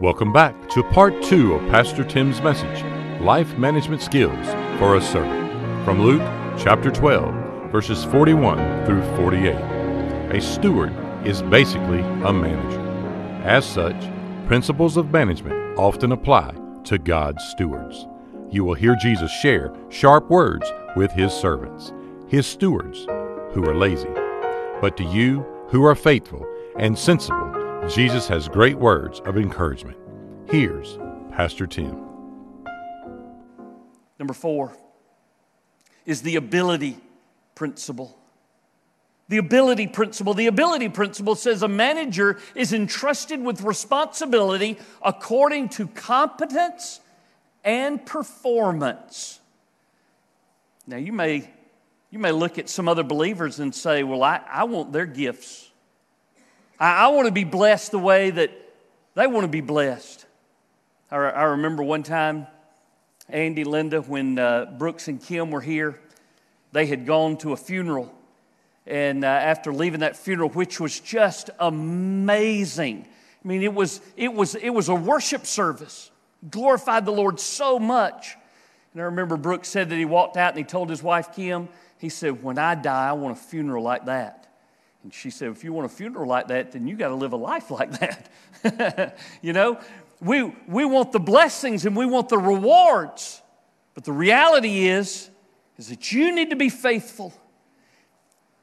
Welcome back to part two of Pastor Tim's message Life Management Skills for a Servant from Luke chapter 12, verses 41 through 48. A steward is basically a manager. As such, principles of management often apply to God's stewards. You will hear Jesus share sharp words with his servants, his stewards, who are lazy. But to you who are faithful and sensible, Jesus has great words of encouragement. Here's Pastor Tim. Number four is the ability principle. The ability principle. The ability principle says a manager is entrusted with responsibility according to competence and performance. Now, you may, you may look at some other believers and say, Well, I, I want their gifts. I, I want to be blessed the way that they want to be blessed. I, I remember one time, Andy, Linda, when uh, Brooks and Kim were here, they had gone to a funeral. And uh, after leaving that funeral, which was just amazing, I mean, it was, it was, it was a worship service, glorified the Lord so much. And I remember Brooks said that he walked out and he told his wife, Kim, he said, When I die, I want a funeral like that. And she said, If you want a funeral like that, then you got to live a life like that. you know, we, we want the blessings and we want the rewards. But the reality is, is that you need to be faithful.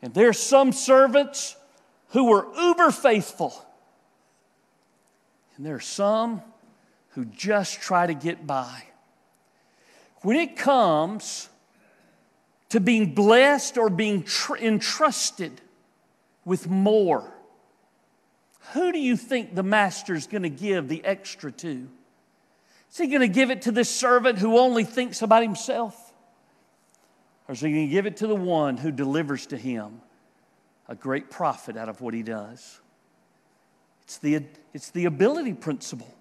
And there's some servants who were uber faithful. And there are some who just try to get by. When it comes to being blessed or being tr- entrusted with more. Who do you think the master's going to give the extra to? Is he going to give it to this servant who only thinks about himself? Or is he going to give it to the one who delivers to him a great profit out of what he does? It's the, it's the ability principle.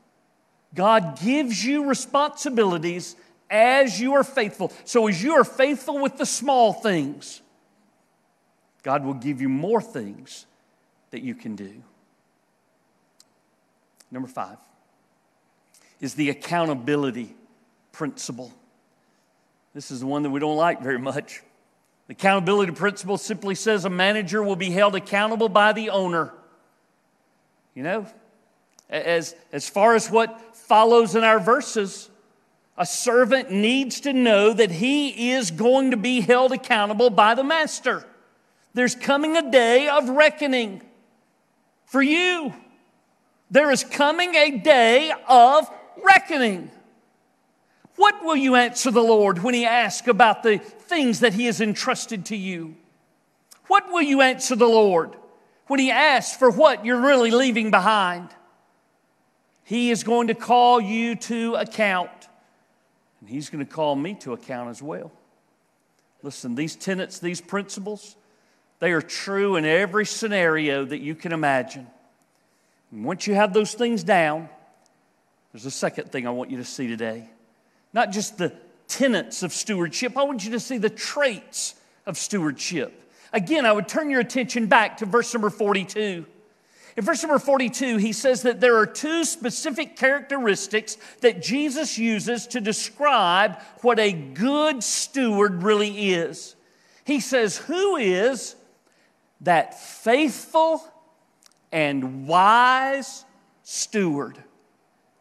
God gives you responsibilities as you are faithful. So, as you are faithful with the small things, God will give you more things that you can do. Number five is the accountability principle. This is the one that we don't like very much. The accountability principle simply says a manager will be held accountable by the owner. You know, as, as far as what follows in our verses, a servant needs to know that he is going to be held accountable by the master. There's coming a day of reckoning for you. There is coming a day of reckoning. What will you answer the Lord when He asks about the things that He has entrusted to you? What will you answer the Lord when He asks for what you're really leaving behind? He is going to call you to account, and He's going to call me to account as well. Listen, these tenets, these principles, they are true in every scenario that you can imagine. And once you have those things down, there's a second thing I want you to see today. Not just the tenets of stewardship, I want you to see the traits of stewardship. Again, I would turn your attention back to verse number 42. In verse number 42, he says that there are two specific characteristics that Jesus uses to describe what a good steward really is. He says, Who is that faithful and wise steward.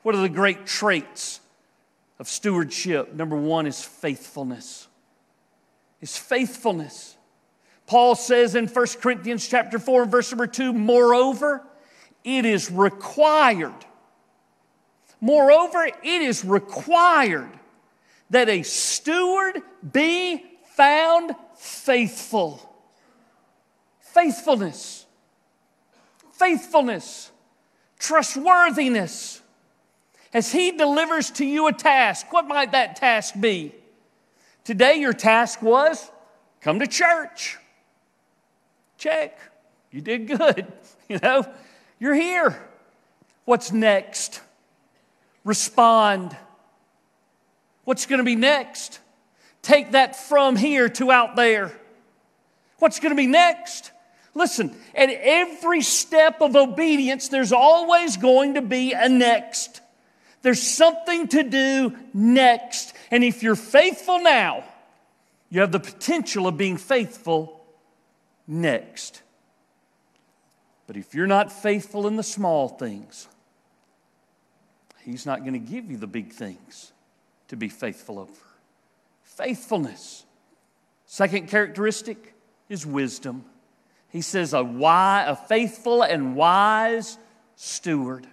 What are the great traits of stewardship? Number one is faithfulness. Is faithfulness. Paul says in 1 Corinthians chapter 4 and verse number 2, moreover, it is required. Moreover, it is required that a steward be found faithful. Faithfulness. Faithfulness. Trustworthiness. As He delivers to you a task, what might that task be? Today, your task was come to church. Check. You did good. You know, you're here. What's next? Respond. What's going to be next? Take that from here to out there. What's going to be next? Listen, at every step of obedience, there's always going to be a next. There's something to do next. And if you're faithful now, you have the potential of being faithful next. But if you're not faithful in the small things, He's not going to give you the big things to be faithful over. Faithfulness. Second characteristic is wisdom. He says, a, wise, a faithful and wise steward.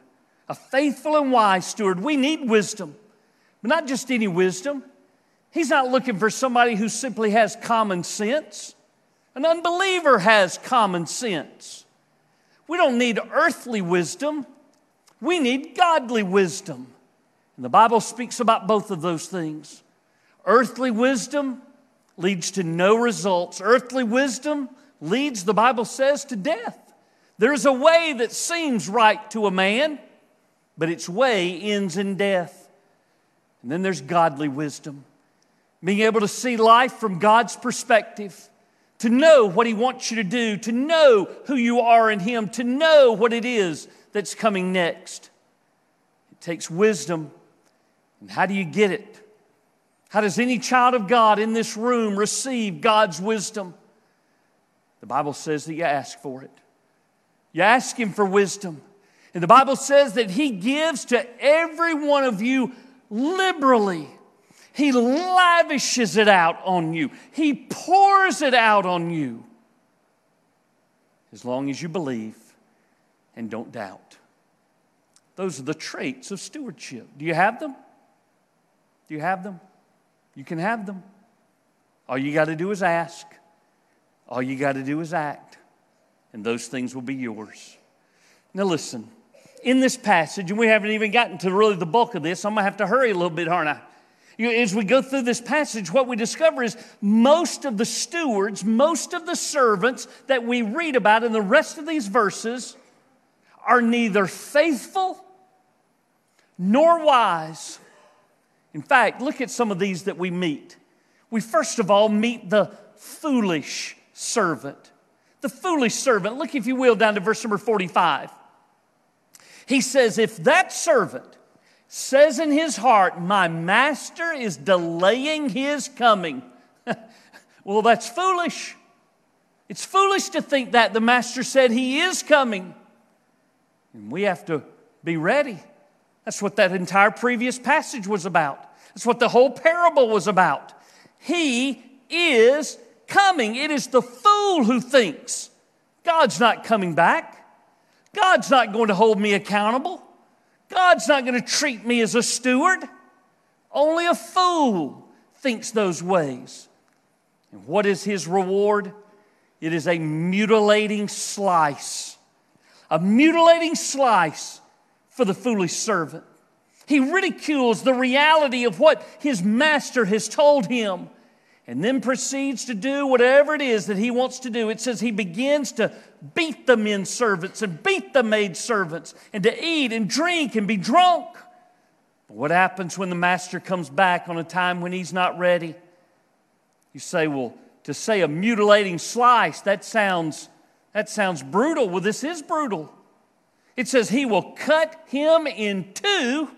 A faithful and wise steward. We need wisdom, but not just any wisdom. He's not looking for somebody who simply has common sense. An unbeliever has common sense. We don't need earthly wisdom, we need godly wisdom. And the Bible speaks about both of those things. Earthly wisdom leads to no results. Earthly wisdom leads, the Bible says, to death. There's a way that seems right to a man, but its way ends in death. And then there's godly wisdom, being able to see life from God's perspective, to know what He wants you to do, to know who you are in Him, to know what it is that's coming next. It takes wisdom. And how do you get it? How does any child of God in this room receive God's wisdom? The Bible says that you ask for it. You ask Him for wisdom. And the Bible says that He gives to every one of you liberally. He lavishes it out on you, He pours it out on you. As long as you believe and don't doubt. Those are the traits of stewardship. Do you have them? Do you have them? You can have them. All you got to do is ask. All you got to do is act, and those things will be yours. Now, listen, in this passage, and we haven't even gotten to really the bulk of this, I'm going to have to hurry a little bit, aren't I? You as we go through this passage, what we discover is most of the stewards, most of the servants that we read about in the rest of these verses are neither faithful nor wise. In fact, look at some of these that we meet. We first of all meet the foolish servant. The foolish servant. Look, if you will, down to verse number 45. He says, If that servant says in his heart, My master is delaying his coming, well, that's foolish. It's foolish to think that the master said he is coming. And we have to be ready. That's what that entire previous passage was about. That's what the whole parable was about. He is coming. It is the fool who thinks God's not coming back. God's not going to hold me accountable. God's not going to treat me as a steward. Only a fool thinks those ways. And what is his reward? It is a mutilating slice. A mutilating slice for the foolish servant. He ridicules the reality of what his master has told him and then proceeds to do whatever it is that he wants to do. It says he begins to beat the men servants and beat the maid servants and to eat and drink and be drunk. But what happens when the master comes back on a time when he's not ready? You say, well, to say a mutilating slice, that sounds, that sounds brutal. Well, this is brutal. It says he will cut him in two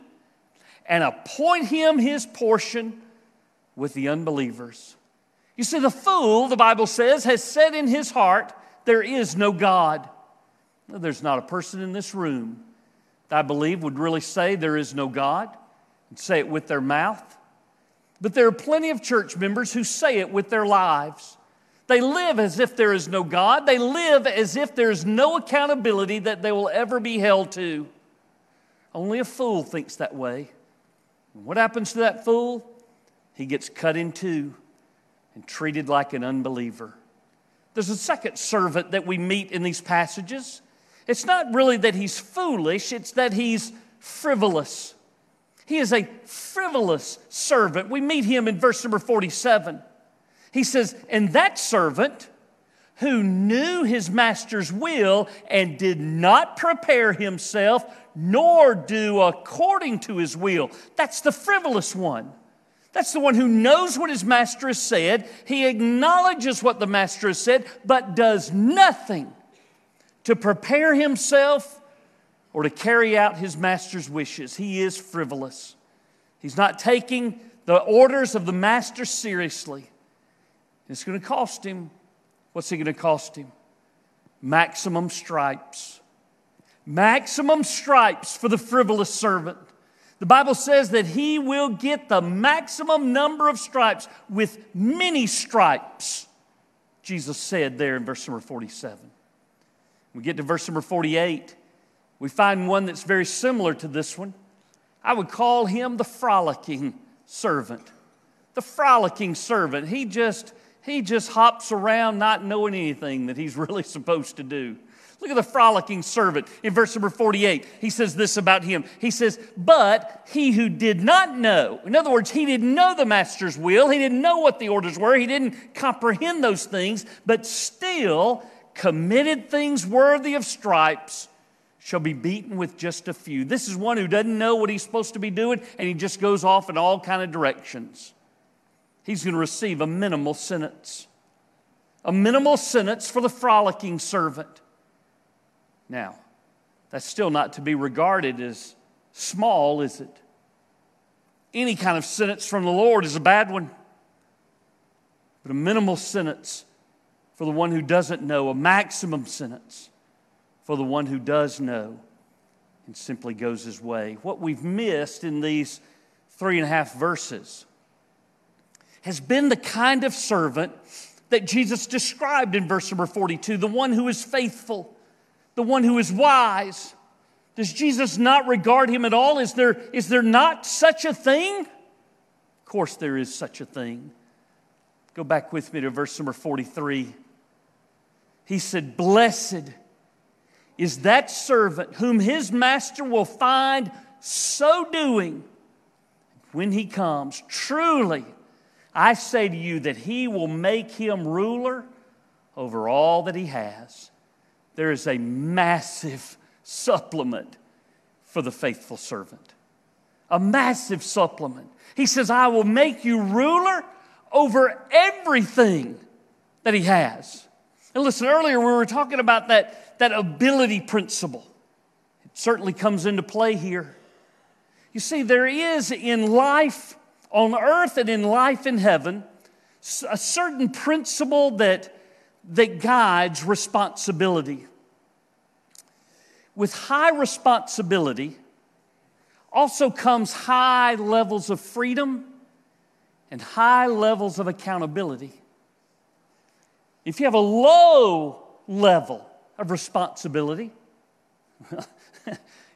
and appoint him his portion with the unbelievers. You see, the fool, the Bible says, has said in his heart, There is no God. there's not a person in this room that I believe would really say there is no God and say it with their mouth. But there are plenty of church members who say it with their lives. They live as if there is no God. They live as if there is no accountability that they will ever be held to. Only a fool thinks that way. And what happens to that fool? He gets cut in two and treated like an unbeliever. There's a second servant that we meet in these passages. It's not really that he's foolish, it's that he's frivolous. He is a frivolous servant. We meet him in verse number 47. He says, And that servant who knew his master's will and did not prepare himself nor do according to his will. That's the frivolous one. That's the one who knows what his master has said. He acknowledges what the master has said, but does nothing to prepare himself or to carry out his master's wishes. He is frivolous. He's not taking the orders of the master seriously. It's going to cost him. What's it going to cost him? Maximum stripes. Maximum stripes for the frivolous servant. The Bible says that he will get the maximum number of stripes with many stripes. Jesus said there in verse number 47. We get to verse number 48. We find one that's very similar to this one. I would call him the frolicking servant. The frolicking servant. He just he just hops around not knowing anything that he's really supposed to do. Look at the frolicking servant in verse number 48. He says this about him. He says, But he who did not know, in other words, he didn't know the master's will, he didn't know what the orders were, he didn't comprehend those things, but still committed things worthy of stripes, shall be beaten with just a few. This is one who doesn't know what he's supposed to be doing, and he just goes off in all kind of directions. He's going to receive a minimal sentence. A minimal sentence for the frolicking servant. Now, that's still not to be regarded as small, is it? Any kind of sentence from the Lord is a bad one. But a minimal sentence for the one who doesn't know, a maximum sentence for the one who does know and simply goes his way. What we've missed in these three and a half verses has been the kind of servant that Jesus described in verse number 42 the one who is faithful the one who is wise. Does Jesus not regard him at all? Is there, is there not such a thing? Of course, there is such a thing. Go back with me to verse number 43. He said, Blessed is that servant whom his master will find so doing when he comes. Truly, I say to you that he will make him ruler over all that he has there is a massive supplement for the faithful servant. A massive supplement. He says, I will make you ruler over everything that he has. And listen, earlier we were talking about that, that ability principle. It certainly comes into play here. You see, there is in life on earth and in life in heaven a certain principle that that guides responsibility. With high responsibility also comes high levels of freedom and high levels of accountability. If you have a low level of responsibility,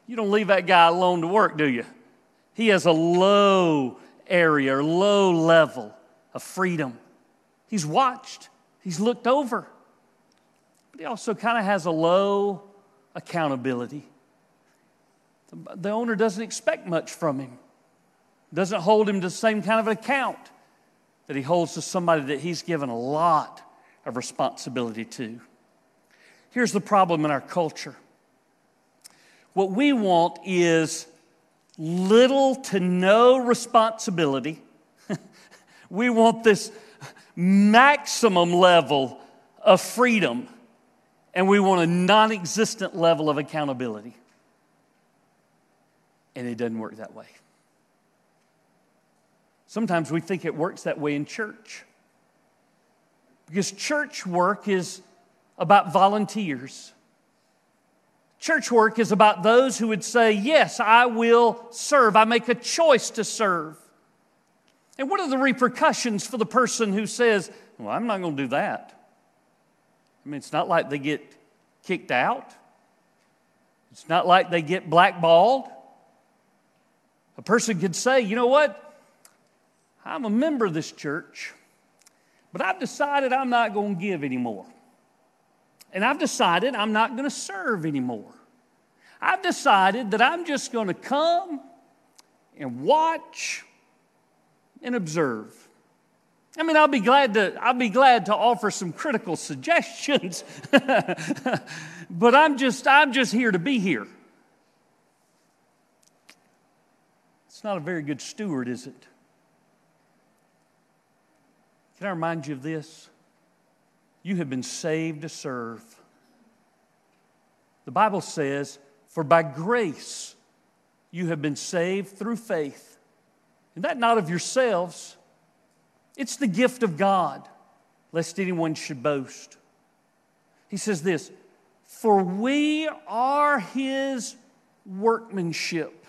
you don't leave that guy alone to work, do you? He has a low area or low level of freedom. He's watched, He's looked over. But he also kind of has a low accountability. The owner doesn't expect much from him, doesn't hold him to the same kind of account that he holds to somebody that he's given a lot of responsibility to. Here's the problem in our culture what we want is little to no responsibility. we want this maximum level of freedom, and we want a non existent level of accountability. And it doesn't work that way. Sometimes we think it works that way in church. Because church work is about volunteers. Church work is about those who would say, Yes, I will serve. I make a choice to serve. And what are the repercussions for the person who says, Well, I'm not going to do that? I mean, it's not like they get kicked out, it's not like they get blackballed. A person could say, You know what? I'm a member of this church, but I've decided I'm not going to give anymore. And I've decided I'm not going to serve anymore. I've decided that I'm just going to come and watch and observe. I mean, I'll be glad to, I'll be glad to offer some critical suggestions, but I'm just, I'm just here to be here. It's not a very good steward, is it? Can I remind you of this? You have been saved to serve. The Bible says, For by grace you have been saved through faith. And that not of yourselves, it's the gift of God, lest anyone should boast. He says this For we are his workmanship,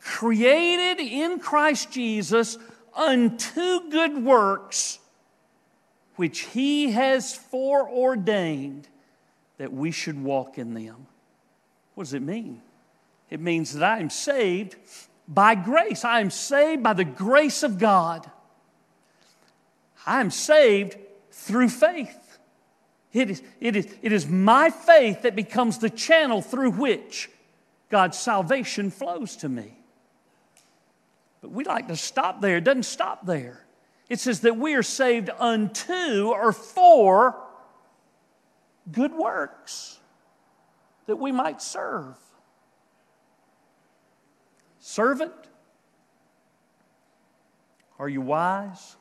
created in Christ Jesus unto good works, which he has foreordained that we should walk in them. What does it mean? It means that I am saved by grace. I am saved by the grace of God. I am saved through faith. It is, it, is, it is my faith that becomes the channel through which God's salvation flows to me. But we like to stop there. It doesn't stop there. It says that we are saved unto or for good works that we might serve. Servant, are you wise?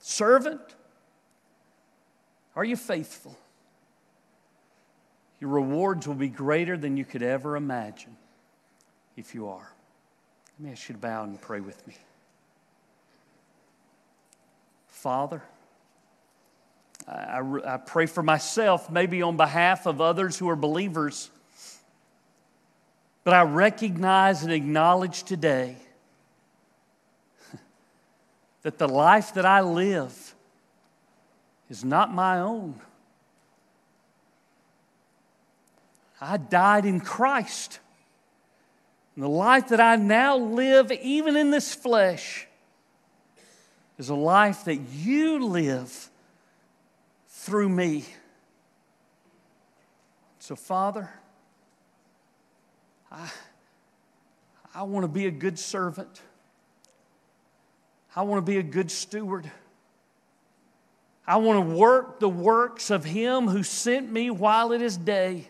Servant, are you faithful? Your rewards will be greater than you could ever imagine if you are. Let me ask you to bow and pray with me. Father, I, I, pray for myself, maybe on behalf of others who are believers. But I recognize and acknowledge today that the life that I live is not my own. I died in Christ. And the life that I now live, even in this flesh, is a life that you live through me. So, Father, I, I want to be a good servant. I want to be a good steward. I want to work the works of Him who sent me while it is day,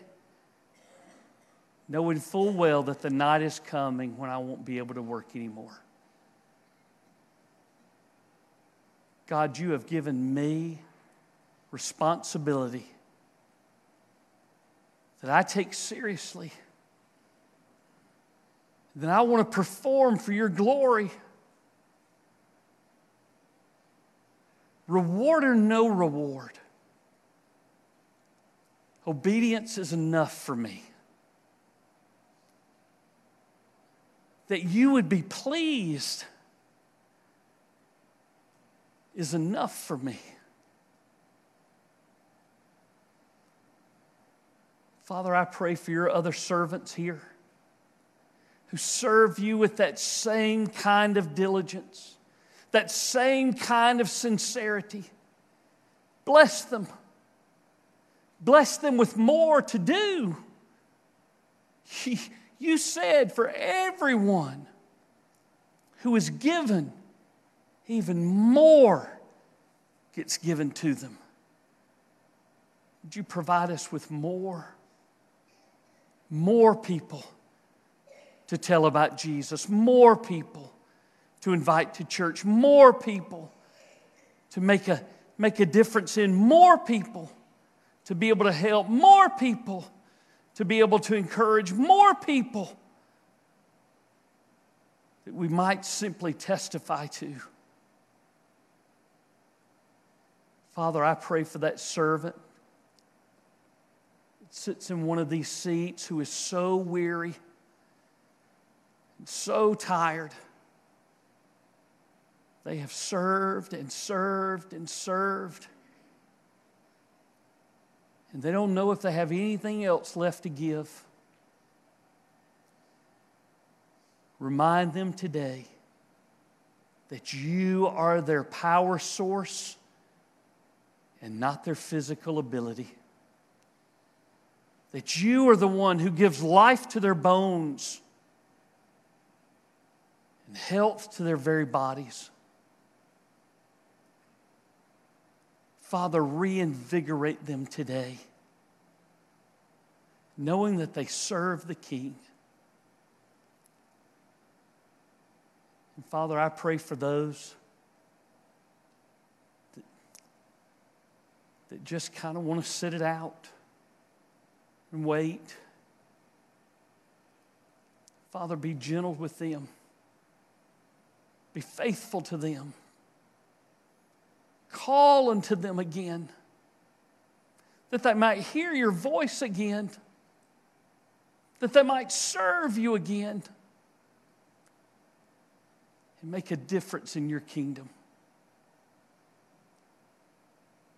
knowing full well that the night is coming when I won't be able to work anymore. God, you have given me responsibility that I take seriously, that I want to perform for your glory. Reward or no reward, obedience is enough for me. That you would be pleased is enough for me. Father, I pray for your other servants here who serve you with that same kind of diligence, that same kind of sincerity. Bless them. Bless them with more to do. You said for everyone who is given, even more gets given to them. Would you provide us with more? more people to tell about Jesus, more people to invite to church, more people to make a, make a difference in, more people to be able to help, more people to be able to encourage, more people that we might simply testify to. Father, I pray for that servant that sits in one of these seats who is so weary, so tired. They have served and served and served. And they don't know if they have anything else left to give. Remind them today that you are their power source and not their physical ability that you are the one who gives life to their bones and health to their very bodies. Father, reinvigorate them today, knowing that they serve the King. And Father, I pray for those that, that just kind of want to sit it out and wait. Father, be gentle with them. Be faithful to them. Call unto them again that they might hear your voice again, that they might serve you again, and make a difference in your kingdom.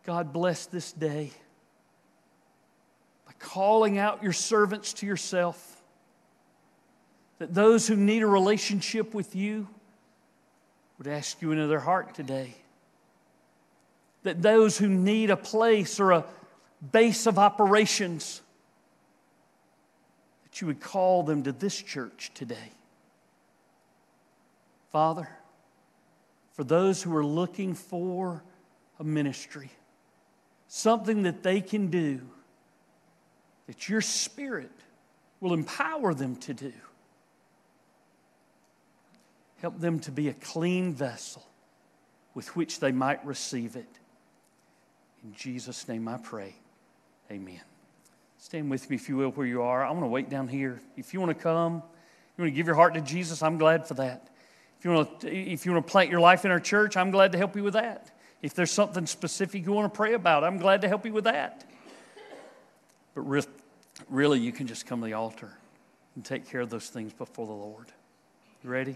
God bless this day by calling out your servants to yourself, that those who need a relationship with you would ask you into their heart today. That those who need a place or a base of operations, that you would call them to this church today. Father, for those who are looking for a ministry, something that they can do, that your Spirit will empower them to do. Help them to be a clean vessel with which they might receive it. In Jesus' name I pray. Amen. Stand with me, if you will, where you are. I want to wait down here. If you want to come, you want to give your heart to Jesus, I'm glad for that. If you want to, if you want to plant your life in our church, I'm glad to help you with that. If there's something specific you want to pray about, I'm glad to help you with that. But re- really, you can just come to the altar and take care of those things before the Lord. You ready?